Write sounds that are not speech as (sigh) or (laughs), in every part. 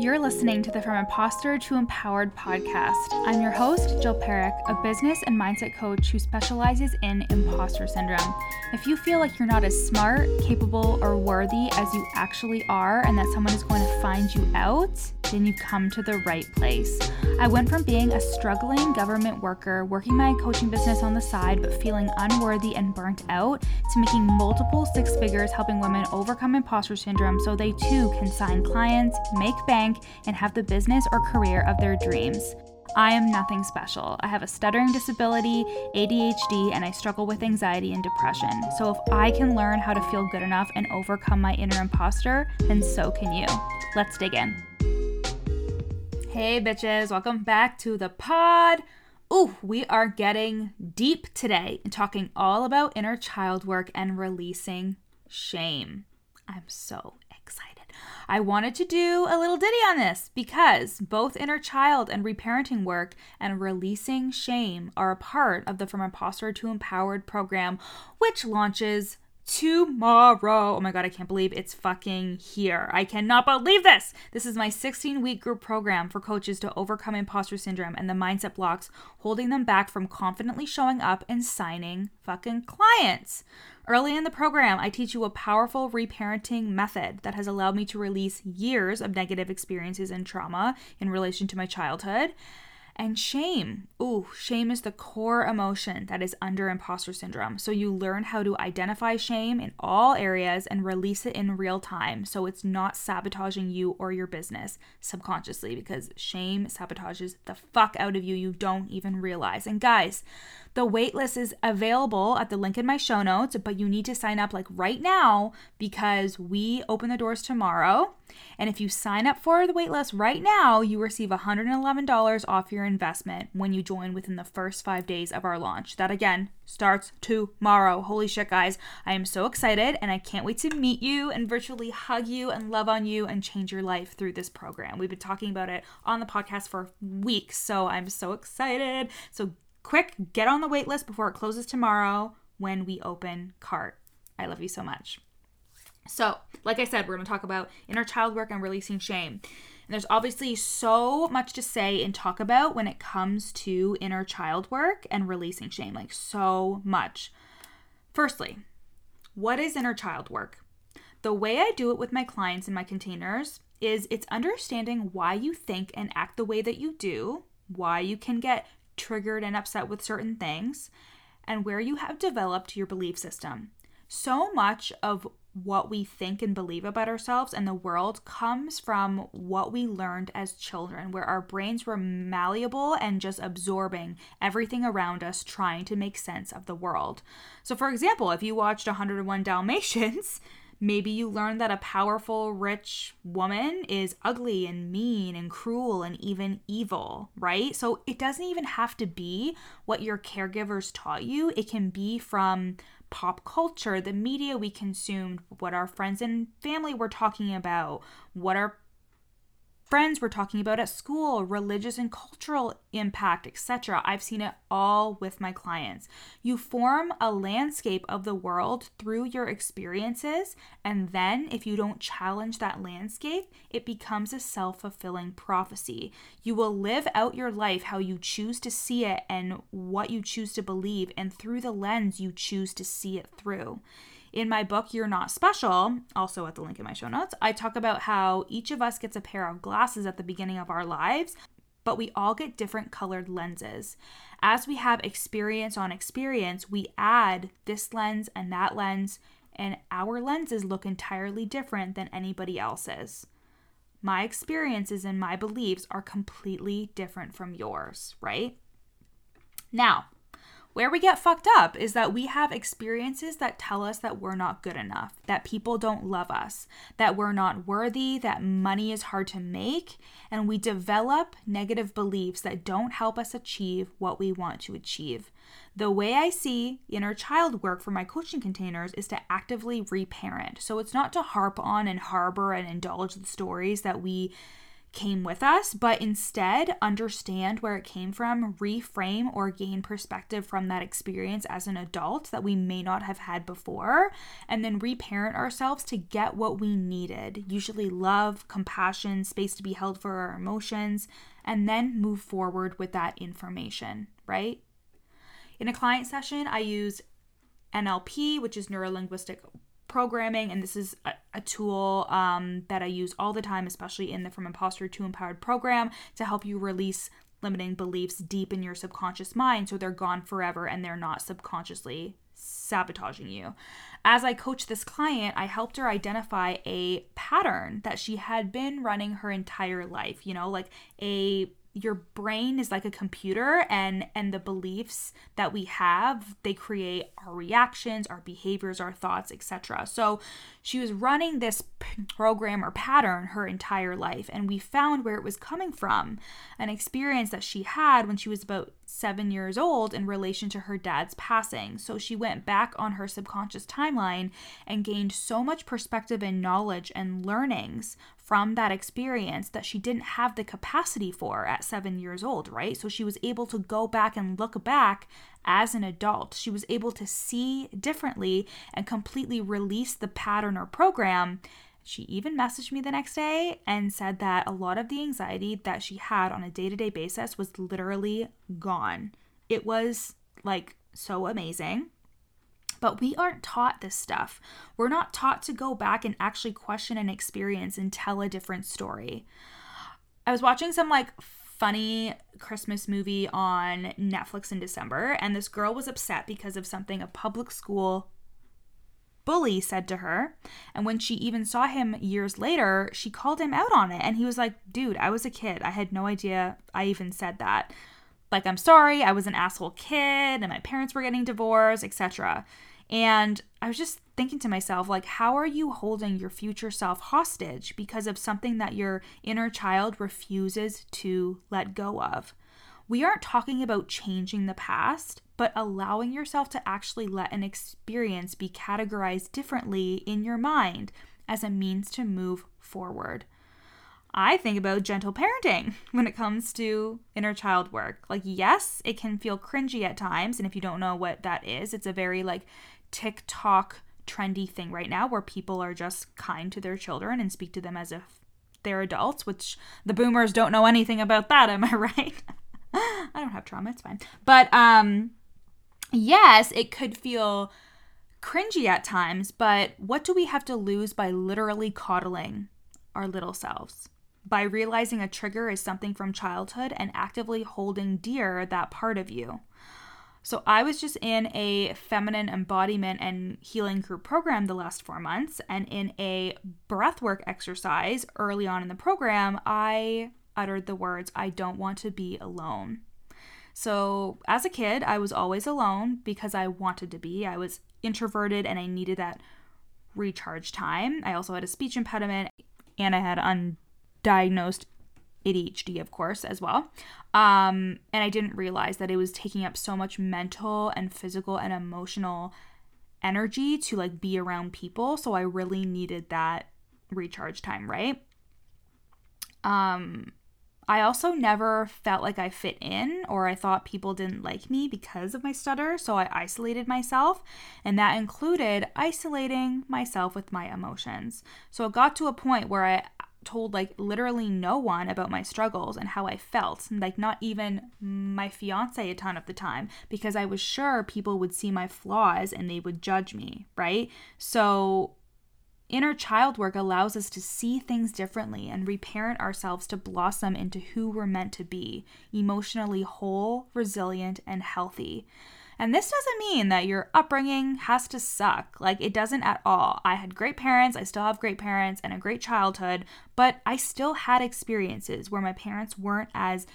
You're listening to the From Imposter to Empowered podcast. I'm your host, Jill Parekh, a business and mindset coach who specializes in imposter syndrome. If you feel like you're not as smart, capable, or worthy as you actually are, and that someone is going to find you out, then you've come to the right place. I went from being a struggling government worker, working my coaching business on the side, but feeling unworthy and burnt out, to making multiple six figures helping women overcome imposter syndrome so they too can sign clients, make bank and have the business or career of their dreams. I am nothing special. I have a stuttering disability, ADHD, and I struggle with anxiety and depression. So if I can learn how to feel good enough and overcome my inner imposter, then so can you. Let's dig in. Hey, bitches, welcome back to the pod. Ooh, we are getting deep today and talking all about inner child work and releasing shame. I'm so excited. I wanted to do a little ditty on this because both inner child and reparenting work and releasing shame are a part of the From Imposter to Empowered program, which launches tomorrow. Oh my god, I can't believe it's fucking here. I cannot believe this. This is my 16 week group program for coaches to overcome imposter syndrome and the mindset blocks holding them back from confidently showing up and signing fucking clients. Early in the program, I teach you a powerful reparenting method that has allowed me to release years of negative experiences and trauma in relation to my childhood and shame. Ooh, shame is the core emotion that is under imposter syndrome. So you learn how to identify shame in all areas and release it in real time so it's not sabotaging you or your business subconsciously because shame sabotages the fuck out of you. You don't even realize. And guys, the waitlist is available at the link in my show notes, but you need to sign up like right now because we open the doors tomorrow. And if you sign up for the waitlist right now, you receive $111 off your investment when you join within the first five days of our launch. That again starts tomorrow. Holy shit, guys. I am so excited and I can't wait to meet you and virtually hug you and love on you and change your life through this program. We've been talking about it on the podcast for weeks, so I'm so excited. So quick, get on the wait list before it closes tomorrow when we open cart. I love you so much. So, like I said, we're going to talk about inner child work and releasing shame. And there's obviously so much to say and talk about when it comes to inner child work and releasing shame, like so much. Firstly, what is inner child work? The way I do it with my clients in my containers is it's understanding why you think and act the way that you do, why you can get triggered and upset with certain things, and where you have developed your belief system. So much of what we think and believe about ourselves and the world comes from what we learned as children, where our brains were malleable and just absorbing everything around us, trying to make sense of the world. So, for example, if you watched 101 Dalmatians, (laughs) Maybe you learned that a powerful, rich woman is ugly and mean and cruel and even evil, right? So it doesn't even have to be what your caregivers taught you. It can be from pop culture, the media we consumed, what our friends and family were talking about, what our friends were talking about at school, religious and cultural impact, etc. I've seen it all with my clients. You form a landscape of the world through your experiences, and then if you don't challenge that landscape, it becomes a self fulfilling prophecy. You will live out your life how you choose to see it and what you choose to believe, and through the lens you choose to see it through. In my book, You're Not Special, also at the link in my show notes, I talk about how each of us gets a pair of glasses at the beginning of our lives, but we all get different colored lenses. As we have experience on experience, we add this lens and that lens, and our lenses look entirely different than anybody else's. My experiences and my beliefs are completely different from yours, right? Now, where we get fucked up is that we have experiences that tell us that we're not good enough, that people don't love us, that we're not worthy, that money is hard to make, and we develop negative beliefs that don't help us achieve what we want to achieve. The way I see inner child work for my coaching containers is to actively reparent. So it's not to harp on and harbor and indulge the stories that we came with us, but instead understand where it came from, reframe or gain perspective from that experience as an adult that we may not have had before, and then reparent ourselves to get what we needed usually love, compassion, space to be held for our emotions, and then move forward with that information, right? In a client session, I use NLP, which is neuro linguistic programming and this is a, a tool um, that i use all the time especially in the from imposter to empowered program to help you release limiting beliefs deep in your subconscious mind so they're gone forever and they're not subconsciously sabotaging you. As I coached this client, I helped her identify a pattern that she had been running her entire life, you know, like a your brain is like a computer and and the beliefs that we have they create our reactions our behaviors our thoughts etc so she was running this program or pattern her entire life and we found where it was coming from an experience that she had when she was about 7 years old in relation to her dad's passing. So she went back on her subconscious timeline and gained so much perspective and knowledge and learnings from that experience that she didn't have the capacity for at seven years old, right? So she was able to go back and look back as an adult. She was able to see differently and completely release the pattern or program. She even messaged me the next day and said that a lot of the anxiety that she had on a day to day basis was literally gone. It was like so amazing. But we aren't taught this stuff. We're not taught to go back and actually question an experience and tell a different story. I was watching some like funny Christmas movie on Netflix in December, and this girl was upset because of something a public school bully said to her. And when she even saw him years later, she called him out on it. And he was like, dude, I was a kid. I had no idea I even said that. Like, I'm sorry, I was an asshole kid, and my parents were getting divorced, etc. And I was just thinking to myself, like, how are you holding your future self hostage because of something that your inner child refuses to let go of? We aren't talking about changing the past, but allowing yourself to actually let an experience be categorized differently in your mind as a means to move forward. I think about gentle parenting (laughs) when it comes to inner child work. Like, yes, it can feel cringy at times. And if you don't know what that is, it's a very like TikTok trendy thing right now where people are just kind to their children and speak to them as if they're adults, which the boomers don't know anything about that, am I (laughs) right? I don't have trauma, it's fine. But um yes, it could feel cringy at times, but what do we have to lose by literally coddling our little selves? By realizing a trigger is something from childhood and actively holding dear that part of you. So I was just in a feminine embodiment and healing group program the last four months, and in a breathwork exercise early on in the program, I uttered the words, I don't want to be alone. So as a kid, I was always alone because I wanted to be. I was introverted and I needed that recharge time. I also had a speech impediment and I had undiagnosed ADHD, of course, as well. Um, and I didn't realize that it was taking up so much mental and physical and emotional energy to like be around people. So I really needed that recharge time, right? Um, I also never felt like I fit in or I thought people didn't like me because of my stutter, so I isolated myself, and that included isolating myself with my emotions. So it got to a point where I told like literally no one about my struggles and how I felt, like not even my fiance a ton of the time because I was sure people would see my flaws and they would judge me, right? So inner child work allows us to see things differently and reparent ourselves to blossom into who we're meant to be, emotionally whole, resilient, and healthy. And this doesn't mean that your upbringing has to suck. Like, it doesn't at all. I had great parents, I still have great parents, and a great childhood, but I still had experiences where my parents weren't as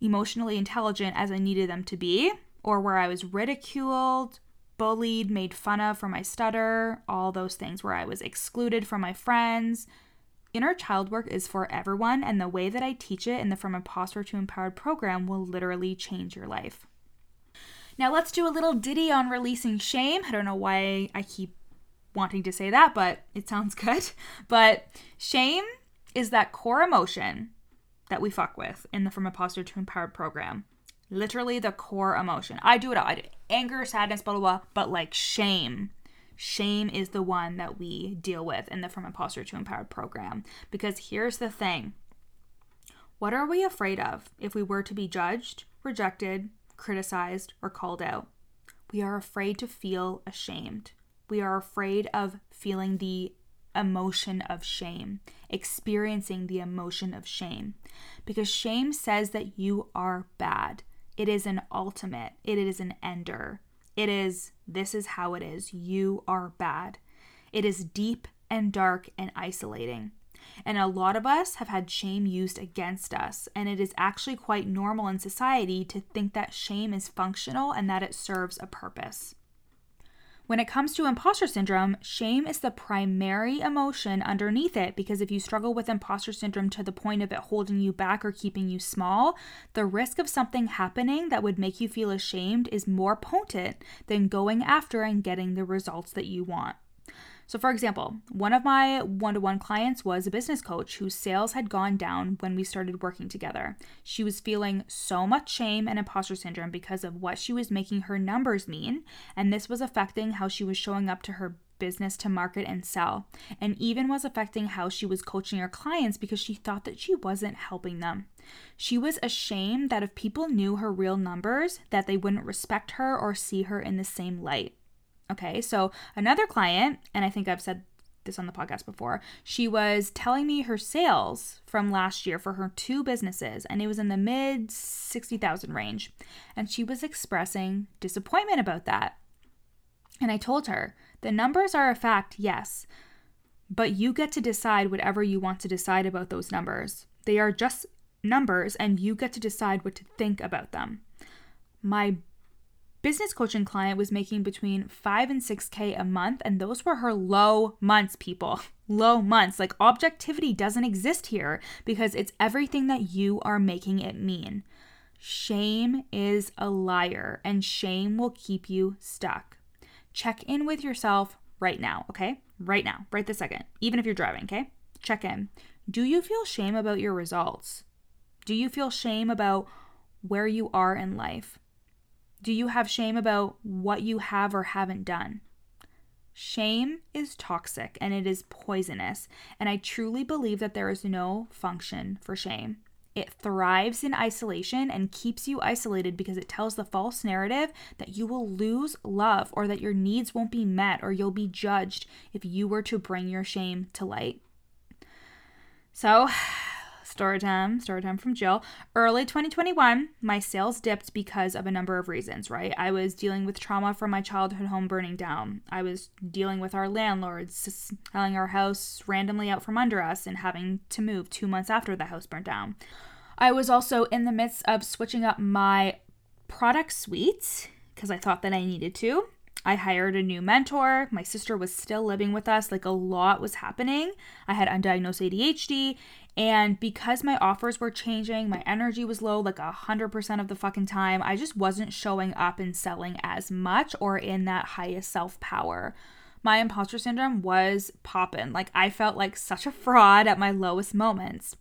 emotionally intelligent as I needed them to be, or where I was ridiculed, bullied, made fun of for my stutter, all those things where I was excluded from my friends. Inner child work is for everyone, and the way that I teach it in the From Imposter to Empowered program will literally change your life. Now let's do a little ditty on releasing shame. I don't know why I keep wanting to say that, but it sounds (laughs) good. But shame is that core emotion that we fuck with in the From Imposter to Empowered program. Literally the core emotion. I do it all. I do anger, sadness, blah, blah, blah, but like shame. Shame is the one that we deal with in the From Imposter to Empowered program. Because here's the thing what are we afraid of if we were to be judged, rejected, criticized, or called out? We are afraid to feel ashamed. We are afraid of feeling the emotion of shame, experiencing the emotion of shame. Because shame says that you are bad. It is an ultimate, it is an ender. It is, this is how it is. You are bad. It is deep and dark and isolating. And a lot of us have had shame used against us. And it is actually quite normal in society to think that shame is functional and that it serves a purpose. When it comes to imposter syndrome, shame is the primary emotion underneath it because if you struggle with imposter syndrome to the point of it holding you back or keeping you small, the risk of something happening that would make you feel ashamed is more potent than going after and getting the results that you want. So, for example, one of my one to one clients was a business coach whose sales had gone down when we started working together. She was feeling so much shame and imposter syndrome because of what she was making her numbers mean, and this was affecting how she was showing up to her business to market and sell, and even was affecting how she was coaching her clients because she thought that she wasn't helping them. She was ashamed that if people knew her real numbers, that they wouldn't respect her or see her in the same light. Okay, so another client, and I think I've said this on the podcast before, she was telling me her sales from last year for her two businesses, and it was in the mid 60,000 range. And she was expressing disappointment about that. And I told her, the numbers are a fact, yes, but you get to decide whatever you want to decide about those numbers. They are just numbers, and you get to decide what to think about them. My business coaching client was making between 5 and 6k a month and those were her low months people. (laughs) Low months. Like objectivity doesn't exist here because it's everything that you are making it mean. Shame is a liar and shame will keep you stuck. Check in with yourself right now okay? Right now right this second even if you're driving okay? Check in. Do you feel shame about your results? Do you feel shame about where you are in life do you have shame about what you have or haven't done? Shame is toxic and it is poisonous, and I truly believe that there is no function for shame. It thrives in isolation and keeps you isolated because it tells the false narrative that you will lose love or that your needs won't be met or you'll be judged if you were to bring your shame to light. So, Story time, story time from Jill. Early 2021, my sales dipped because of a number of reasons, right? I was dealing with trauma from my childhood home burning down. I was dealing with our landlords selling our house randomly out from under us and having to move two months after the house burned down. I was also in the midst of switching up my product suite because I thought that I needed to. I hired a new mentor. My sister was still living with us. Like a lot was happening. I had undiagnosed ADHD and because my offers were changing, my energy was low like a 100% of the fucking time. I just wasn't showing up and selling as much or in that highest self power. My imposter syndrome was popping. Like I felt like such a fraud at my lowest moments.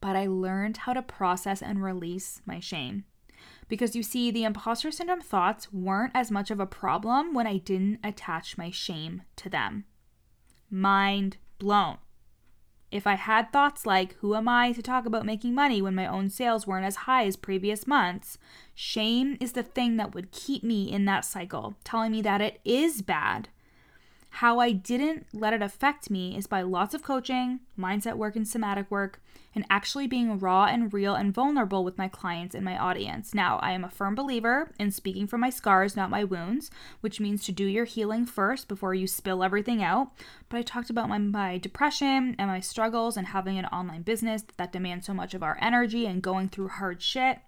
But I learned how to process and release my shame. Because you see, the imposter syndrome thoughts weren't as much of a problem when I didn't attach my shame to them. Mind blown. If I had thoughts like, who am I to talk about making money when my own sales weren't as high as previous months? Shame is the thing that would keep me in that cycle, telling me that it is bad. How I didn't let it affect me is by lots of coaching, mindset work, and somatic work, and actually being raw and real and vulnerable with my clients and my audience. Now, I am a firm believer in speaking from my scars, not my wounds, which means to do your healing first before you spill everything out. But I talked about my, my depression and my struggles and having an online business that demands so much of our energy and going through hard shit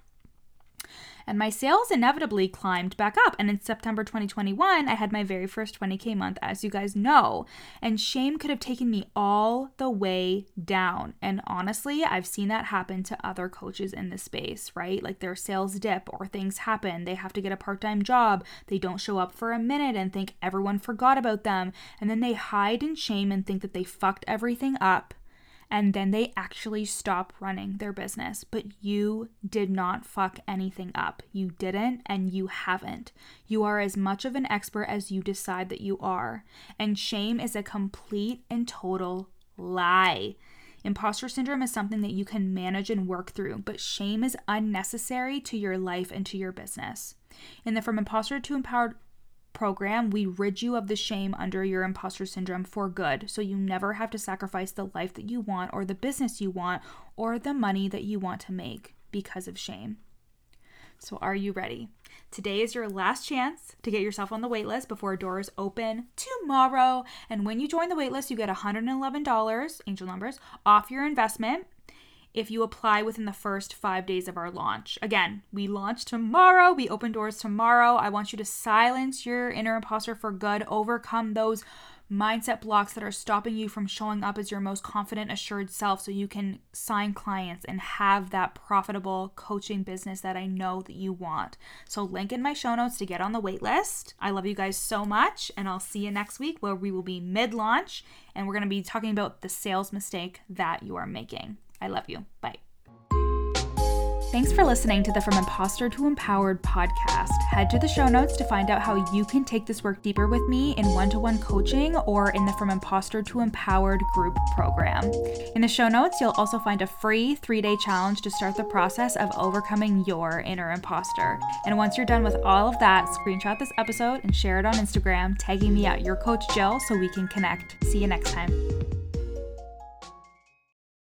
and my sales inevitably climbed back up. And in September 2021, I had my very first 20K month, as you guys know. And shame could have taken me all the way down. And honestly, I've seen that happen to other coaches in the space, right? Like their sales dip or things happen. They have to get a part time job. They don't show up for a minute and think everyone forgot about them. And then they hide in shame and think that they fucked everything up and then they actually stop running their business. But you did not fuck anything up. You didn't, and you haven't. You are as much of an expert as you decide that you are. And shame is a complete and total lie. Imposter syndrome is something that you can manage and work through, but shame is unnecessary to your life and to your business. In the From Imposter to Empowered program, we rid you of the shame under your imposter syndrome for good. So you never have to sacrifice the life that you want, or the business you want, or the money that you want to make because of shame. So, are you ready? Today is your last chance to get yourself on the waitlist before doors open tomorrow. And when you join the waitlist, you get $111, angel numbers, off your investment if you apply within the first five days of our launch. Again, we launch tomorrow, we open doors tomorrow. I want you to silence your inner imposter for good, overcome those mindset blocks that are stopping you from showing up as your most confident, assured self so you can sign clients and have that profitable coaching business that I know that you want. So, link in my show notes to get on the wait list. I love you guys so much, and I'll see you next week where we will be mid launch and we're going to be talking about the sales mistake that you are making. I love you. Bye. Thanks for listening to the From Imposter to Empowered podcast. Head to the show notes to find out how you can take this work deeper with me in one to one coaching or in the From Imposter to Empowered group program. In the show notes, you'll also find a free three day challenge to start the process of overcoming your inner imposter. And once you're done with all of that, screenshot this episode and share it on Instagram, tagging me at your coach Jill so we can connect. See you next time.